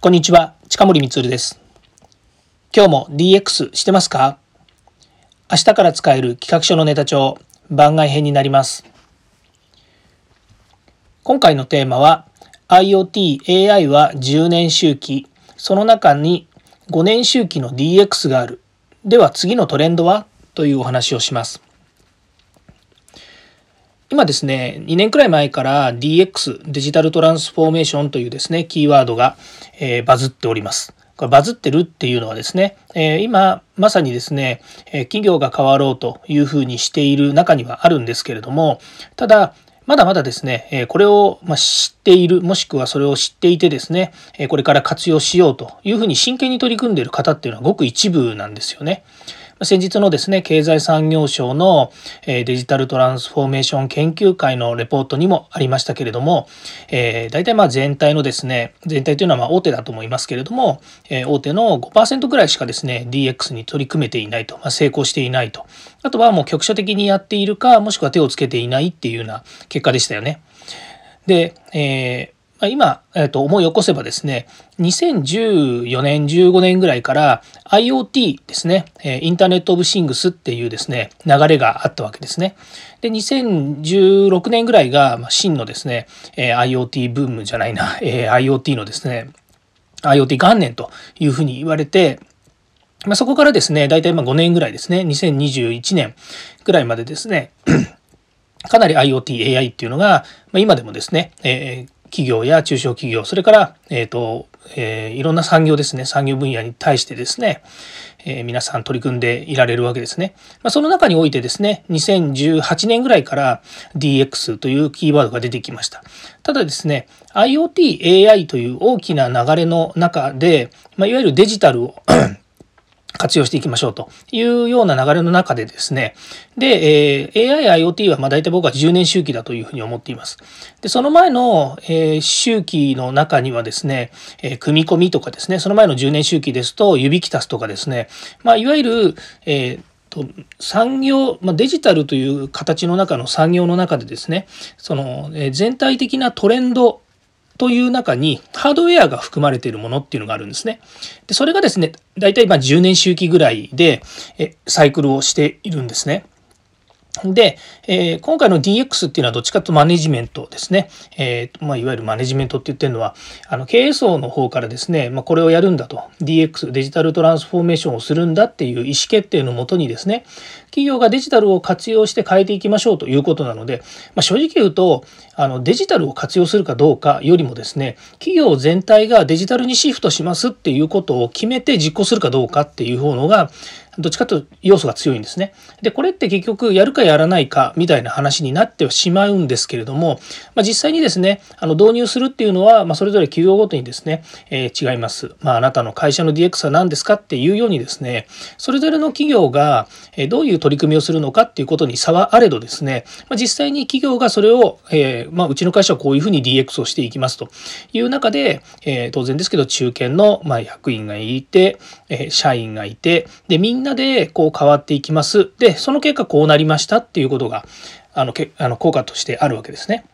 こんにちは、近森光です。今日も DX してますか？明日から使える企画書のネタ帳番外編になります。今回のテーマは IoT、AI は10年周期、その中に5年周期の DX がある。では次のトレンドは？というお話をします。今ですね、2年くらい前から DX、デジタルトランスフォーメーションというですね、キーワードが、えー、バズっております。これバズってるっていうのはですね、え、今まさにですね、え企業が変わろうというふうにしている中にはあるんですけれども、ただ、まだまだですね、これを知っている、もしくはそれを知っていてですね、これから活用しようというふうに真剣に取り組んでいる方っていうのはごく一部なんですよね。先日のですね、経済産業省のデジタルトランスフォーメーション研究会のレポートにもありましたけれども、え、大体まあ全体のですね、全体というのはま大手だと思いますけれども、え、大手の5%ぐらいしかですね、DX に取り組めていないと、まあ、成功していないと。あとはもう局所的にやっているか、もしくは手をつけていないっていうような結果でしたよね。で、えー今、えー、と思い起こせばですね、2014年、15年ぐらいから IoT ですね、インターネット・オブ・シングスっていうですね、流れがあったわけですね。で、2016年ぐらいが真のですね、IoT ブームじゃないな、IoT のですね、IoT 元年というふうに言われて、まあ、そこからですね、大体ま5年ぐらいですね、2021年ぐらいまでですね、かなり IoT、AI っていうのが、まあ、今でもですね、えー企業や中小企業、それから、えっ、ー、と、えー、いろんな産業ですね、産業分野に対してですね、えー、皆さん取り組んでいられるわけですね。まあ、その中においてですね、2018年ぐらいから DX というキーワードが出てきました。ただですね、IoT、AI という大きな流れの中で、まあ、いわゆるデジタルを活用していきましょうというような流れの中でですね、で、えー、AI、IoT はまあ大体僕は10年周期だというふうに思っています。で、その前の、えー、周期の中にはですね、えー、組み込みとかですね、その前の10年周期ですと、指きたすとかですね、まあ、いわゆる、えーと産業、まあ、デジタルという形の中の産業の中でですねその全体的なトレンドという中にハードウェアが含まれているものっていうのがあるんですね。でそれがですね、大体ま10年周期ぐらいでサイクルをしているんですね。で、えー、今回の DX っていうのはどっちかというとマネジメントですね。えーまあ、いわゆるマネジメントって言ってるのは、あの経営層の方からですね、まあ、これをやるんだと、DX、デジタルトランスフォーメーションをするんだっていう意思決定のもとにですね、企業がデジタルを活用して変えていきましょうということなので、まあ、正直言うと、あのデジタルを活用するかどうかよりもですね、企業全体がデジタルにシフトしますっていうことを決めて実行するかどうかっていう方のが、どっちかというと要素が強いんですね。で、これって結局やるかやらないかみたいな話になってはしまうんですけれども、まあ、実際にですね、あの導入するっていうのは、まあ、それぞれ企業ごとにですね、えー、違います。まあ、あなたの会社の DX は何ですかっていうようにですね、それぞれの企業がどういう取り組みをするのかっていうことに差はあれどですね、まあ、実際に企業がそれを、えー、まあ、うちの会社はこういうふうに DX をしていきますという中で、えー、当然ですけど中堅の、まあ、役員がいて、え社員がいて、で、みんななでこう変わっていきます。で、その結果こうなりましたっていうことが、あの、けあの効果としてあるわけですね。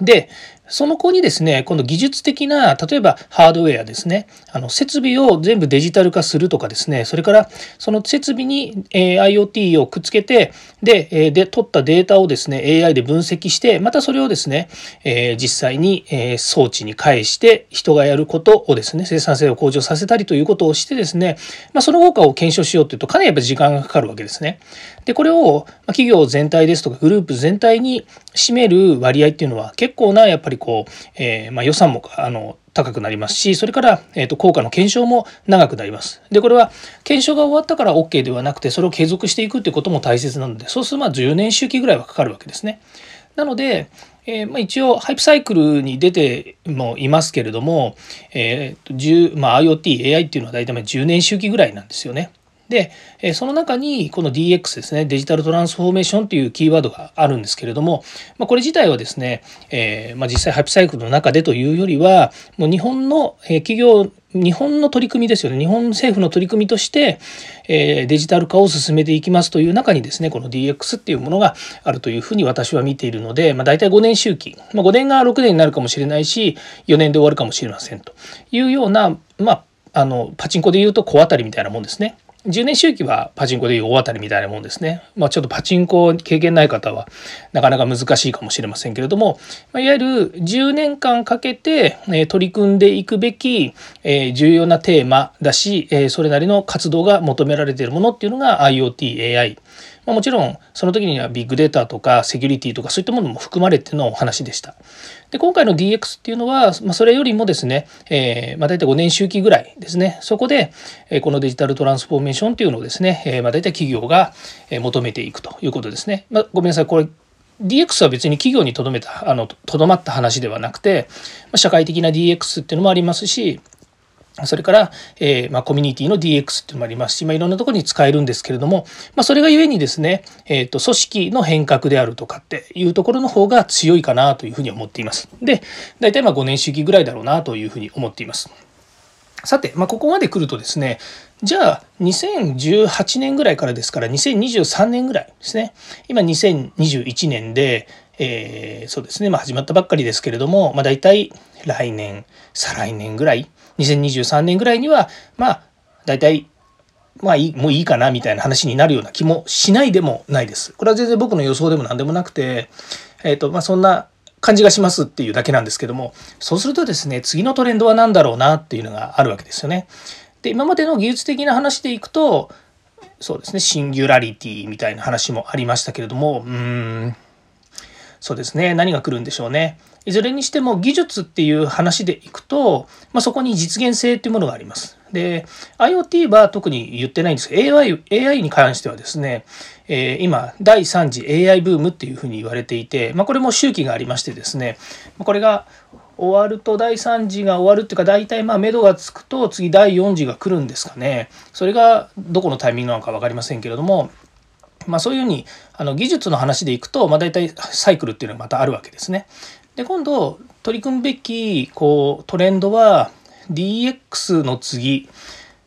で、その子にですね、今度技術的な、例えばハードウェアですね、あの設備を全部デジタル化するとかですね、それからその設備に、え IoT をくっつけて、で、えで、取ったデータをですね、AI で分析して、またそれをですね、え実際に、え装置に返して人がやることをですね、生産性を向上させたりということをしてですね、まあ、その効果を検証しようというと、かなりやっぱり時間がかかるわけですね。で、これを企業全体ですとかグループ全体に占める割合っていうのは結構なやっぱりこう、えー、まあ、予算もあの高くなりますしそれから、えーと、効果の検証も長くなります。でこれは検証が終わったから OK ではなくてそれを継続していくっていうことも大切なのでそうするとまあ10年周期ぐらいはかかるわけですね。なので、えー、まあ、一応ハイプサイクルに出てもいますけれども、えーまあ、IoT、AI っていうのは大体10年周期ぐらいなんですよね。で、その中にこの DX ですね、デジタルトランスフォーメーションというキーワードがあるんですけれども、まあ、これ自体はですね、えー、まあ、実際ハイプサイクルの中でというよりは、もう日本の企業日本の取り組みですよね日本政府の取り組みとして、えー、デジタル化を進めていきますという中にですねこの DX っていうものがあるというふうに私は見ているので、まあ、大体5年周期、まあ、5年が6年になるかもしれないし4年で終わるかもしれませんというような、まあ、あのパチンコでいうと小当たりみたいなもんですね。10年周期はパチンコでいう大当たりみたいなもんですね。まあちょっとパチンコ経験ない方はなかなか難しいかもしれませんけれども、ま、いわゆる10年間かけて、え取り組んでいくべき、え重要なテーマだし、えそれなりの活動が求められているものっていうのが IoT、AI、まあ、もちろんその時にはビッグデータとかセキュリティとかそういったものも含まれてのお話でした。で今回の DX っていうのは、まあ、それよりもですね、えー、まあ、大体5年周期ぐらいですねそこで、えこのデジタルトランスフォーメーションっていうのをですね、えー、まあ、大体企業が求めていくということですね。まあ、ごめんなさいこれ DX は別に企業にとどめたあのとどまった話ではなくて社会的な DX っていうのもありますしそれから、えー、まあ、コミュニティの DX っていうのもありますし、まあ、いろんなところに使えるんですけれども、まあ、それがゆえにですね、えっ、ー、と、組織の変革であるとかっていうところの方が強いかなというふうに思っています。で、大体まあ5年周期ぐらいだろうなというふうに思っています。さて、まあ、ここまで来るとですね、じゃあ2018年ぐらいからですから2023年ぐらいですね。今2021年で、えー、そうですね、まあ、始まったばっかりですけれども、まあ、大体来年、再来年ぐらい、2023年ぐらいにはまあ大体まあいいもういいかなみたいな話になるような気もしないでもないです。これは全然僕の予想でも何でもなくて、えっ、ー、とまあそんな感じがしますっていうだけなんですけどもそうするとですね次のトレンドは何だろうなっていうのがあるわけですよね。で今までの技術的な話でいくとそうですねシンギュラリティみたいな話もありましたけれどもうーんそうですね何が来るんでしょうね。いずれにしても技術っていう話でいくと、まあ、そこに実現性っていうものがあります。で IoT は特に言ってないんですけど AI, AI に関してはですね、えー、今第3次 AI ブームっていうふうに言われていて、まあ、これも周期がありましてですねこれが終わると第3次が終わるっていうか大体まあ目処がつくと次第4次が来るんですかねそれがどこのタイミングなのか分かりませんけれどもまあ、そういうふうにあの技術の話でいくと、まあ、大体サイクルっていうのがまたあるわけですね。で今度取り組むべきこうトレンドは DX の次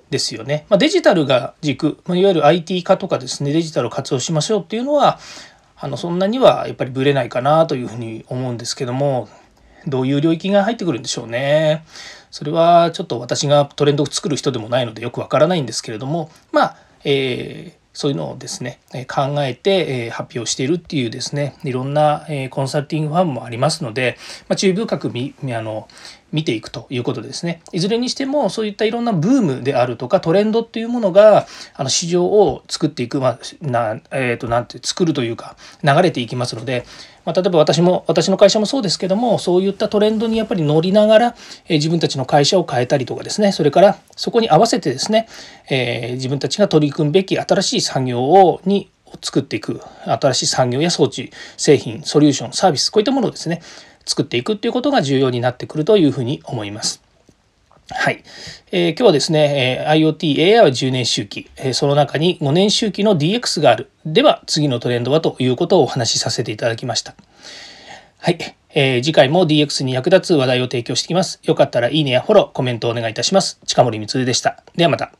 ですよね。まあ、デジタルが軸、まあ、いわゆる IT 化とかですねデジタルを活用しましょうっていうのはあのそんなにはやっぱりぶれないかなというふうに思うんですけどもどういう領域が入ってくるんでしょうね。それはちょっと私がトレンドを作る人でもないのでよくわからないんですけれどもまあ、えーそういうのをですね考えて発表しているっていうですねいろんなコンサルティングファンもありますので、まあ、注意深く見あの見ていくということですね。いずれにしてもそういったいろんなブームであるとかトレンドっていうものがあの市場を作っていく、まあなえー、となんて作るというか流れていきますので、まあ、例えば私も私の会社もそうですけどもそういったトレンドにやっぱり乗りながら、えー、自分たちの会社を変えたりとかですねそれからそこに合わせてですね、えー、自分たちが取り組むべき新しい産業をに作っていく新しい産業や装置製品ソリューションサービスこういったものをですね作っていくっていうことが重要になってくるというふうに思います。はい、えー、今日はですね、え、IoT、AI は10年周期、え、その中に5年周期の DX がある。では、次のトレンドはということをお話しさせていただきました。はい、えー、次回も DX に役立つ話題を提供していきます。よかったらいいねやフォロー、コメントをお願いいたします。近森光でした。ではまた。